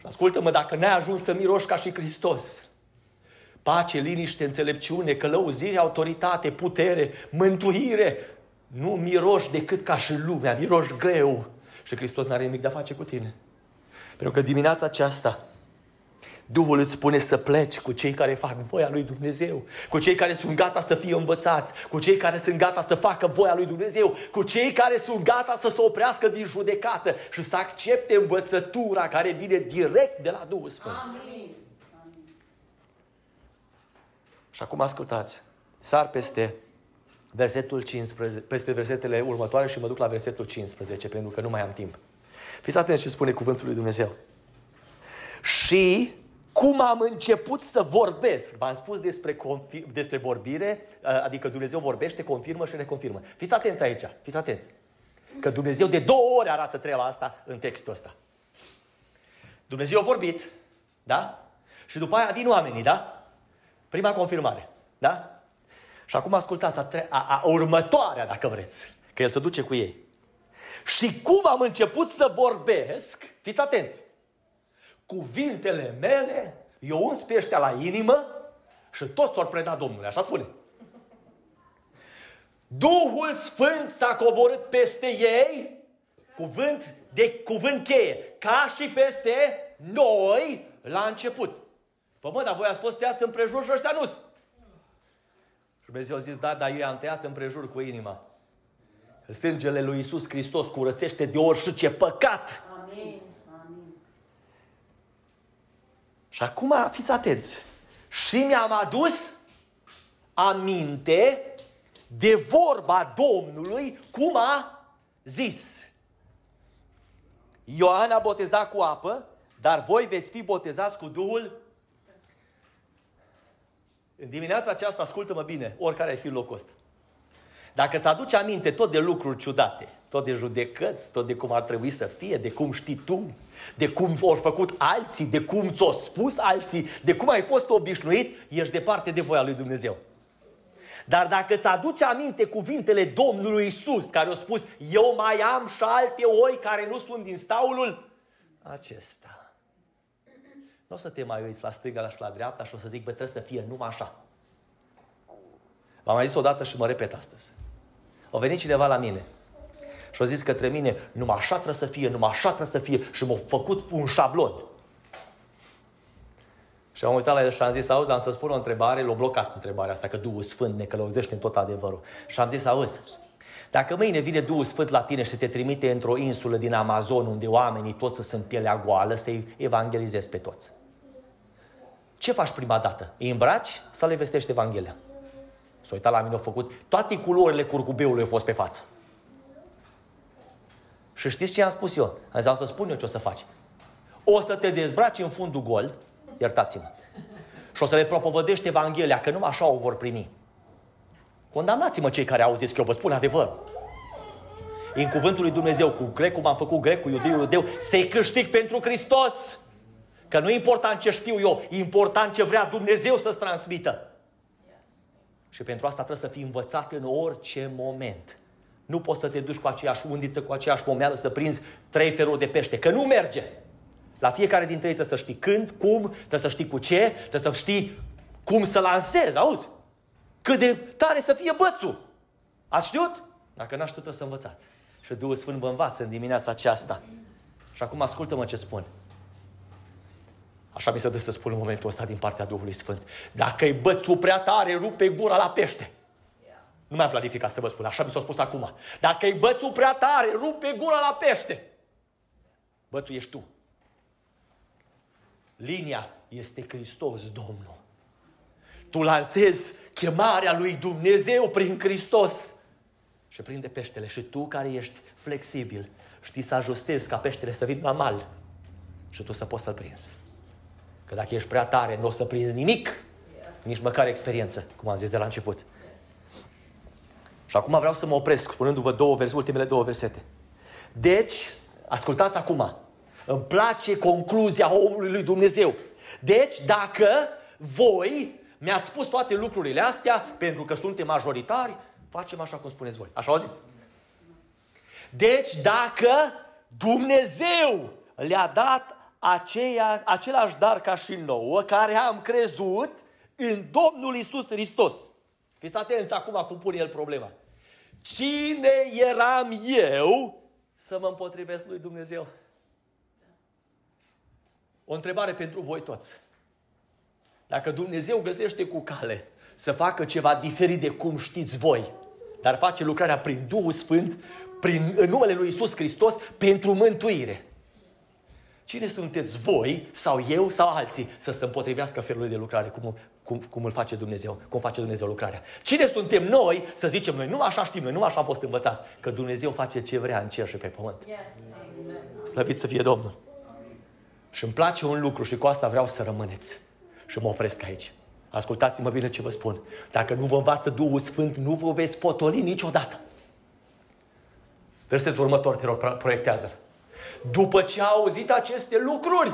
Și ascultă-mă, dacă n-ai ajuns să miroși ca și Hristos, pace, liniște, înțelepciune, călăuzire, autoritate, putere, mântuire, nu miroși decât ca și lumea, miroși greu. Și Hristos n-are nimic de a face cu tine. Pentru că dimineața aceasta, Duhul îți spune să pleci cu cei care fac voia lui Dumnezeu, cu cei care sunt gata să fie învățați, cu cei care sunt gata să facă voia lui Dumnezeu, cu cei care sunt gata să se oprească din judecată și să accepte învățătura care vine direct de la Duhul Sfânt. Amin. Și acum ascultați, sar peste versetul 15, peste versetele următoare și mă duc la versetul 15, pentru că nu mai am timp. Fiți atenți ce spune cuvântul lui Dumnezeu. Și cum am început să vorbesc. V-am spus despre, confir- despre vorbire, adică Dumnezeu vorbește, confirmă și reconfirmă. Fiți atenți aici, fiți atenți. Că Dumnezeu de două ori arată treaba asta în textul ăsta. Dumnezeu a vorbit, da? Și după aia vin oamenii, da? Prima confirmare, da? Și acum ascultați a, tre- a, a următoarea, dacă vreți, că El se duce cu ei. Și cum am început să vorbesc, fiți atenți, cuvintele mele, eu uns pe ăștia la inimă și toți s-au predat Domnului. Așa spune. Duhul Sfânt s-a coborât peste ei, cuvânt de cuvânt cheie, ca și peste noi la început. Păi mă, dar voi ați fost tăiați împrejur și ăștia nu Și Dumnezeu a zis, da, dar eu am tăiat împrejur cu inima. Sângele lui Isus Hristos curățește de orice păcat. Amin. Și acum fiți atenți. Și mi-am adus aminte de vorba Domnului cum a zis. Ioan a botezat cu apă, dar voi veți fi botezați cu Duhul. În dimineața aceasta, ascultă-mă bine, oricare ai fi locul ăsta. Dacă îți aduci aminte tot de lucruri ciudate, tot de judecăți, tot de cum ar trebui să fie, de cum știi tu, de cum au făcut alții, de cum ți-au spus alții, de cum ai fost obișnuit, ești departe de voia lui Dumnezeu. Dar dacă îți aduci aminte cuvintele Domnului Isus, care au spus, eu mai am și alte oi care nu sunt din staulul acesta. Nu o să te mai uiți la stânga și la dreapta și o să zic, bă, trebuie să fie numai așa. V-am mai zis odată și mă repet astăzi. A venit cineva la mine și a zis către mine, numai așa trebuie să fie, numai așa trebuie să fie și m-a făcut un șablon. Și am uitat la el și am zis, auzi, am să spun o întrebare, l-a blocat întrebarea asta, că Duhul Sfânt ne călăuzește în tot adevărul. Și am zis, auzi, dacă mâine vine Duhul Sfânt la tine și te trimite într-o insulă din Amazon unde oamenii toți sunt pielea goală, să-i evangelizezi pe toți. Ce faci prima dată? Îi îmbraci sau le vestești Evanghelia? S-a uitat la mine, a făcut toate culorile curcubeului au fost pe față. Și știți ce am spus eu? Am zis, să spun eu ce o să faci. O să te dezbraci în fundul gol, iertați-mă, și o să le propovădești Evanghelia, că nu așa o vor primi. Condamnați-mă cei care auziți că eu vă spun adevăr. În cuvântul lui Dumnezeu, cu grecul m-am făcut grec, cu iudeu, iudeu, să-i câștig pentru Hristos. Că nu e important ce știu eu, e important ce vrea Dumnezeu să-ți transmită. Și pentru asta trebuie să fii învățat în orice moment. Nu poți să te duci cu aceeași undiță, cu aceeași pomeală, să prinzi trei feluri de pește, că nu merge. La fiecare dintre ei trebuie să știi când, cum, trebuie să știi cu ce, trebuie să știi cum să lansezi, auzi? Cât de tare să fie bățul. Ați știut? Dacă n-aș trebuie să învățați. Și Duhul Sfânt vă învață în dimineața aceasta. Și acum ascultă-mă ce spun. Așa mi se dă să spun în momentul ăsta din partea Duhului Sfânt. Dacă-i bățul prea tare, rupe gura la pește. Nu mi-am planificat să vă spun, așa mi s-a spus acum. Dacă-i bățul prea tare, rupe gura la pește. Bățul ești tu. Linia este Hristos, Domnul. Tu lansezi chemarea lui Dumnezeu prin Hristos și prinde peștele. Și tu care ești flexibil, știi să ajustezi ca peștele să vină la mal și tu să poți să-l prinzi. Că dacă ești prea tare, nu o să prinzi nimic, nici măcar experiență, cum am zis de la început. Și acum vreau să mă opresc spunându-vă două verse, ultimele două versete. Deci, ascultați acum, îmi place concluzia omului lui Dumnezeu. Deci, dacă voi mi-ați spus toate lucrurile astea, pentru că suntem majoritari, facem așa cum spuneți voi. Așa auzit? Deci, dacă Dumnezeu le-a dat aceea, același dar ca și nouă, care am crezut în Domnul Isus Hristos. Fiți atenți acum cum pune el problema. Cine eram eu să mă împotrivesc lui Dumnezeu? O întrebare pentru voi toți. Dacă Dumnezeu găsește cu cale să facă ceva diferit de cum știți voi, dar face lucrarea prin Duhul Sfânt, prin, în numele lui Isus Hristos, pentru mântuire. Cine sunteți voi sau eu sau alții să se împotrivească felului de lucrare cum, cum, cum îl face Dumnezeu, cum face Dumnezeu lucrarea? Cine suntem noi să zicem noi, nu așa știm noi, nu așa am fost învățați, că Dumnezeu face ce vrea în cer și pe pământ. Yes. Slăvit să fie Domnul. Și îmi place un lucru și cu asta vreau să rămâneți. Și mă opresc aici. Ascultați-mă bine ce vă spun. Dacă nu vă învață Duhul Sfânt, nu vă veți potoli niciodată. Versetul următor, te rog, proiectează După ce a auzit aceste lucruri,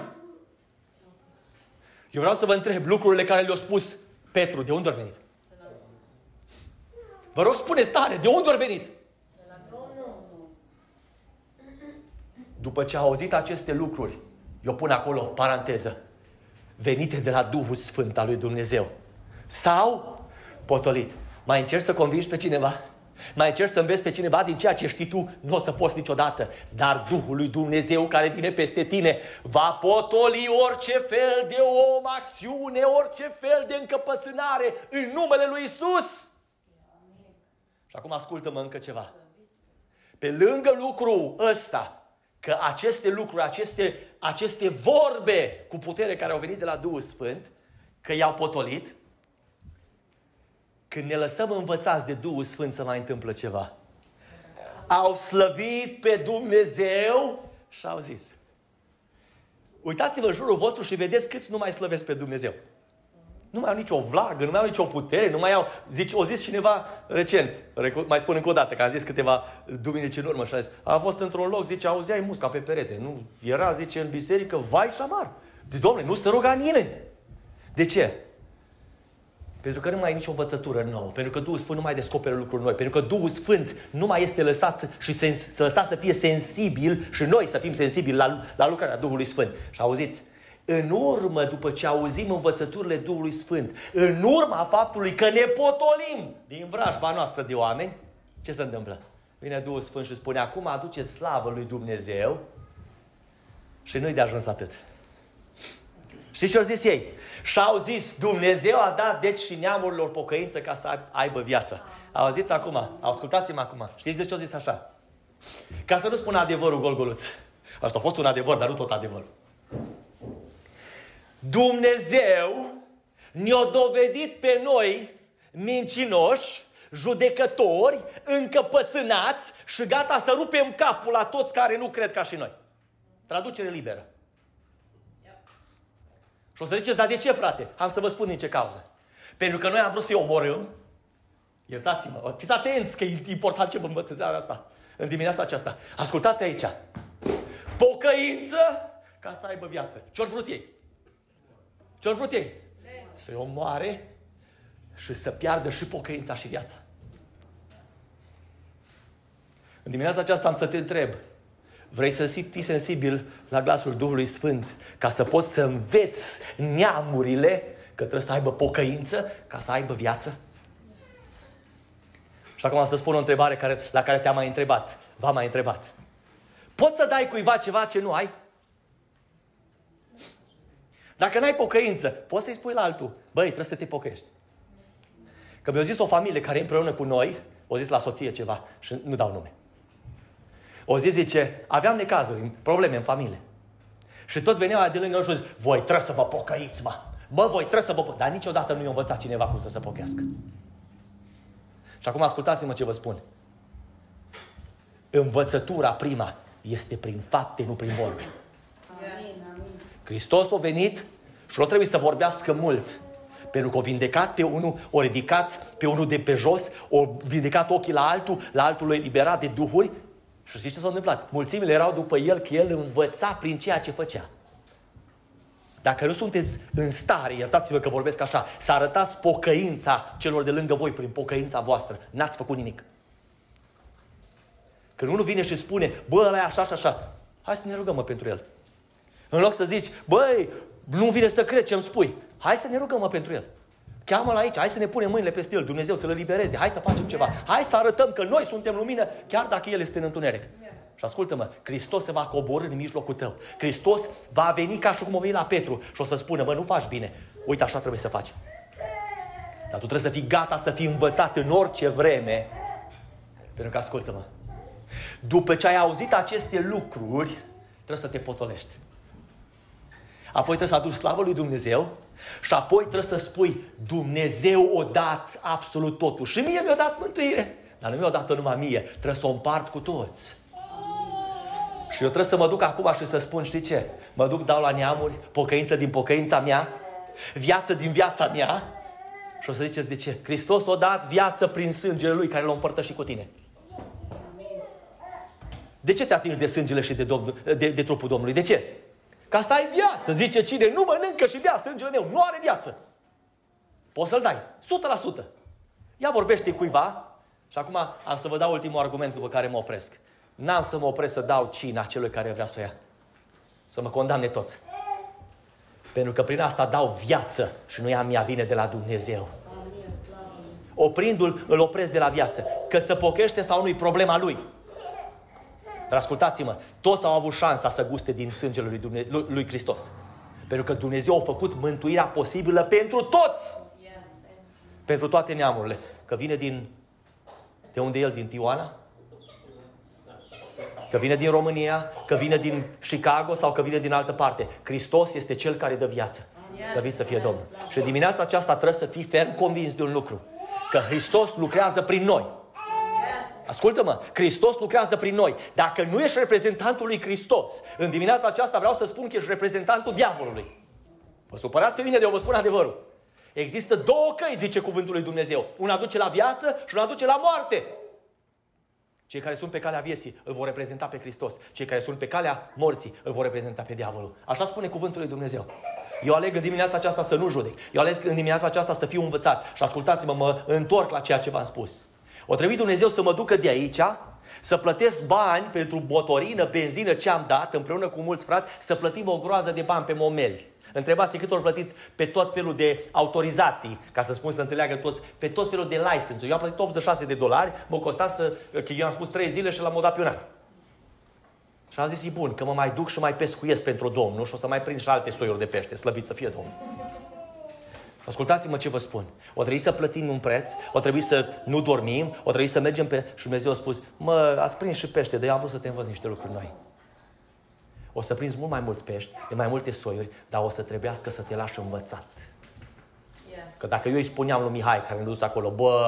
eu vreau să vă întreb, lucrurile care le-a spus Petru, de unde au venit? Vă rog, spuneți tare, de unde au venit? După ce a auzit aceste lucruri, eu pun acolo, paranteză, venite de la Duhul Sfânt al lui Dumnezeu. Sau potolit. Mai încerci să convingi pe cineva? Mai încerci să înveți pe cineva din ceea ce știi tu? Nu o să poți niciodată. Dar Duhul lui Dumnezeu care vine peste tine va potoli orice fel de om, acțiune, orice fel de încăpățânare în numele lui Isus. Și acum ascultă-mă încă ceva. Pe lângă lucru ăsta, că aceste lucruri, aceste, aceste vorbe cu putere care au venit de la Duhul Sfânt, că i-au potolit, când ne lăsăm învățați de Duhul Sfânt să mai întâmplă ceva. Au slăvit pe Dumnezeu și au zis. Uitați-vă în jurul vostru și vedeți câți nu mai slăvesc pe Dumnezeu. Nu mai au nicio vlagă, nu mai au nicio putere, nu mai au... Zici, o zis cineva recent, mai spun încă o dată, că am zis câteva duminici în urmă și a zis, a fost într-un loc, zice, auzeai musca pe perete. Nu, era, zice, în biserică, vai și amar. De, domnule, nu se ruga nimeni. De ce? Pentru că nu mai e nicio învățătură nouă, pentru că Duhul Sfânt nu mai descoperă lucruri noi, pentru că Duhul Sfânt nu mai este lăsat și sens, să lăsat să fie sensibil și noi să fim sensibili la, la lucrarea Duhului Sfânt. Și auziți, în urmă, după ce auzim învățăturile Duhului Sfânt, în urma faptului că ne potolim din vrajba noastră de oameni, ce se întâmplă? Vine Duhul Sfânt și spune, acum aduceți slavă lui Dumnezeu și nu-i de ajuns atât. Știți ce au zis ei? Și-au zis, Dumnezeu a dat deci și neamurilor pocăință ca să aibă viață. Au zis acum, ascultați-mă acum. Știți de ce au zis așa? Ca să nu spun adevărul golgoluț. Asta a fost un adevăr, dar nu tot adevărul. Dumnezeu ne-a dovedit pe noi mincinoși, judecători, încăpățânați și gata să rupem capul la toți care nu cred ca și noi. Traducere liberă. Și o să ziceți, dar de ce, frate? Am să vă spun din ce cauză. Pentru că noi am vrut să-i omorâm. Iertați-mă, fiți atenți că e important ce vă învăț în asta, în dimineața aceasta. Ascultați aici. Pocăință ca să aibă viață. Ce-au vrut ei? Ce-au vrut ei? Să-i omoare și să piardă și pocăința și viața. În dimineața aceasta am să te întreb, vrei să fii sensibil la glasul Duhului Sfânt ca să poți să înveți neamurile că trebuie să aibă pocăință ca să aibă viață? Și acum să spun o întrebare care, la care te-am mai întrebat. V-am mai întrebat. Poți să dai cuiva ceva ce nu ai? Dacă n-ai pocăință, poți să-i spui la altul, băi, trebuie să te pocăiești. Că mi-a zis o familie care e împreună cu noi, o zis la soție ceva și nu dau nume. O zi zice, aveam necazuri, probleme în familie. Și tot veneau de lângă noi și zis, voi trebuie să vă pocăiți, mă. Bă, voi trebuie să vă pocăiți. Dar niciodată nu i-a învățat cineva cum să se pocăiască. Și acum ascultați-mă ce vă spun. Învățătura prima este prin fapte, nu prin vorbe. Hristos a venit și nu trebuie să vorbească mult. Pentru că o vindecat pe unul, o ridicat pe unul de pe jos, o vindecat ochii la altul, la altul l-a eliberat de duhuri. Și știți ce s-a întâmplat? Mulțimile erau după el că el învăța prin ceea ce făcea. Dacă nu sunteți în stare, iertați-vă că vorbesc așa, să arătați pocăința celor de lângă voi prin pocăința voastră, n-ați făcut nimic. Când unul vine și spune, bă, ăla e așa și așa, hai să ne rugăm mă pentru el. În loc să zici, băi, nu vine să cred ce îmi spui. Hai să ne rugăm mă pentru el. Cheamă-l aici, hai să ne punem mâinile peste el, Dumnezeu să-l libereze, hai să facem ceva. Hai să arătăm că noi suntem lumină, chiar dacă el este în întuneric. Și ascultă-mă, Hristos se va coborâ în mijlocul tău. Hristos va veni ca și cum a venit la Petru și o să spună, mă, nu faci bine. Uite, așa trebuie să faci. Dar tu trebuie să fii gata să fii învățat în orice vreme. Pentru că, ascultă-mă, după ce ai auzit aceste lucruri, trebuie să te potolești. Apoi trebuie să aduci slavă lui Dumnezeu și apoi trebuie să spui Dumnezeu o dat absolut totul. Și mie mi-a dat mântuire. Dar nu mi-a dat numai mie. Trebuie să o împart cu toți. Și eu trebuie să mă duc acum și să spun, știi ce? Mă duc, dau la neamuri, pocăință din pocăința mea, viață din viața mea. Și o să ziceți de ce? Hristos a dat viață prin sângele Lui care l-a împărtășit cu tine. De ce te atingi de sângele și de, Domnul, de, de trupul Domnului? De ce? Ca să ai viață. Zice cine nu mănâncă și bea sângele meu, nu are viață. Poți să-l dai. 100%. Ia vorbește cuiva și acum am să vă dau ultimul argument după care mă opresc. N-am să mă opresc să dau cina celui care vrea să o ia. Să mă condamne toți. Pentru că prin asta dau viață și nu ea mea vine de la Dumnezeu. Oprindu-l, îl opresc de la viață. Că să pochește sau nu-i problema lui. Dar ascultați-mă, toți au avut șansa să guste din sângele lui, Dumne- lui, lui Hristos. Pentru că Dumnezeu a făcut mântuirea posibilă pentru toți. Pentru toate neamurile. Că vine din... De unde e el? Din Tioana? Că vine din România, că vine din Chicago sau că vine din altă parte. Hristos este Cel care dă viață. Slăvit să fie Domnul. Și dimineața aceasta trebuie să fii ferm convins de un lucru. Că Hristos lucrează prin noi. Ascultă-mă, Hristos lucrează prin noi. Dacă nu ești reprezentantul lui Hristos, în dimineața aceasta vreau să spun că ești reprezentantul diavolului. Vă supărați pe mine de eu vă spun adevărul. Există două căi, zice cuvântul lui Dumnezeu. Una duce la viață și una duce la moarte. Cei care sunt pe calea vieții îl vor reprezenta pe Hristos. Cei care sunt pe calea morții îl vor reprezenta pe diavolul. Așa spune cuvântul lui Dumnezeu. Eu aleg în dimineața aceasta să nu judec. Eu aleg în dimineața aceasta să fiu învățat. Și ascultați-mă, mă întorc la ceea ce v-am spus. O trebuie Dumnezeu să mă ducă de aici, să plătesc bani pentru motorină, benzină ce am dat, împreună cu mulți frați, să plătim o groază de bani pe momeli. Întrebați cât au plătit pe tot felul de autorizații, ca să spun să înțeleagă toți, pe tot felul de license Eu am plătit 86 de dolari, mă costa să, că eu am spus 3 zile și l-am dat pe un an. Și am zis, e bun, că mă mai duc și mai pescuiesc pentru Domnul și o să mai prind și alte soiuri de pește, slăvit să fie Domnul. Ascultați-mă ce vă spun. O trebuie să plătim un preț, o trebuie să nu dormim, o trebuie să mergem pe... Și Dumnezeu a spus, mă, ați prins și pește, de eu am vrut să te învăț niște lucruri noi. O să prinzi mult mai mulți pești, de mai multe soiuri, dar o să trebuiască să te lași învățat. Yes. Că dacă eu îi spuneam lui Mihai, care ne dus acolo, bă,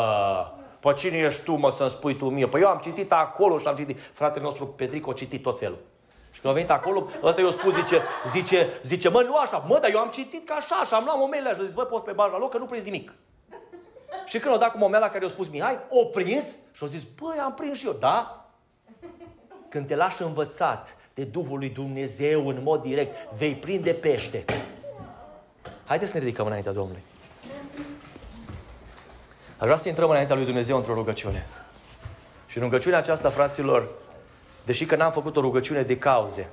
pe cine ești tu, mă, să-mi spui tu mie? Păi eu am citit acolo și am citit. Fratele nostru Petric a citit tot felul. Și când a venit acolo, ăsta i-a spus, zice, zice, zice, mă, nu așa, mă, dar eu am citit ca așa, și am luat momelele și a zis, bă, poți să le bagi la loc, că nu prins nimic. Și când o dat cu momela care i-a spus Mihai, o prins și a zis, băi, am prins și eu, da? Când te lași învățat de Duhul lui Dumnezeu în mod direct, vei prinde pește. Haideți să ne ridicăm înaintea Domnului. Aș vrea să intrăm înaintea lui Dumnezeu într-o rugăciune. Și rugăciunea aceasta, fraților, deși că n-am făcut o rugăciune de cauze,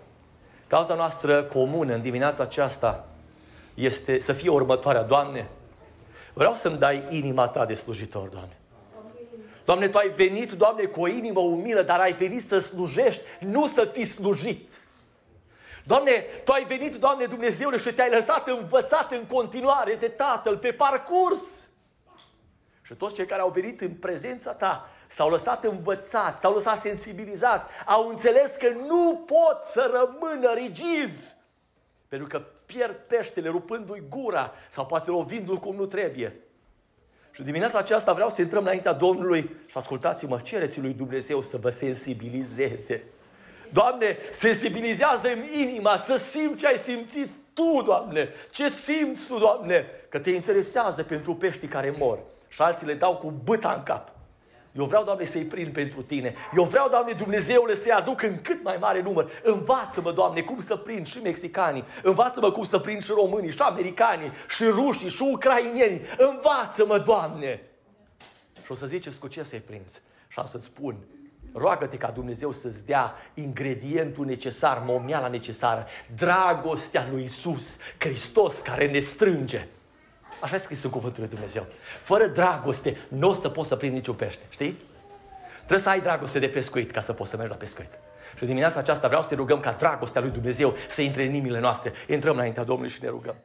cauza noastră comună în dimineața aceasta este să fie următoarea. Doamne, vreau să-mi dai inima ta de slujitor, Doamne. Doamne, Tu ai venit, Doamne, cu o inimă umilă, dar ai venit să slujești, nu să fii slujit. Doamne, Tu ai venit, Doamne Dumnezeule, și te-ai lăsat învățat în continuare de Tatăl pe parcurs. Și toți cei care au venit în prezența Ta s-au lăsat învățați, s-au lăsat sensibilizați, au înțeles că nu pot să rămână rigizi. Pentru că pierd peștele rupându-i gura sau poate lovindu-l cum nu trebuie. Și dimineața aceasta vreau să intrăm înaintea Domnului și ascultați-mă, cereți lui Dumnezeu să vă sensibilizeze. Doamne, sensibilizează-mi inima să simt ce ai simțit Tu, Doamne. Ce simți Tu, Doamne? Că te interesează pentru peștii care mor. Și alții le dau cu băta în cap. Eu vreau, Doamne, să-i prind pentru Tine. Eu vreau, Doamne, Dumnezeule, să-i aduc în cât mai mare număr. Învață-mă, Doamne, cum să prind și mexicanii. Învață-mă cum să prind și românii, și americanii, și rușii, și ucrainieni. Învață-mă, Doamne! Și o să ziceți cu ce să-i prins. Și am să-ți spun, roagă-te ca Dumnezeu să-ți dea ingredientul necesar, momeala necesară, dragostea lui Isus, Hristos care ne strânge. Așa e scris în cuvântul lui Dumnezeu. Fără dragoste nu o să poți să prinzi niciun pește. Știi? Trebuie să ai dragoste de pescuit ca să poți să mergi la pescuit. Și dimineața aceasta vreau să te rugăm ca dragostea lui Dumnezeu să intre în inimile noastre. Intrăm înaintea Domnului și ne rugăm.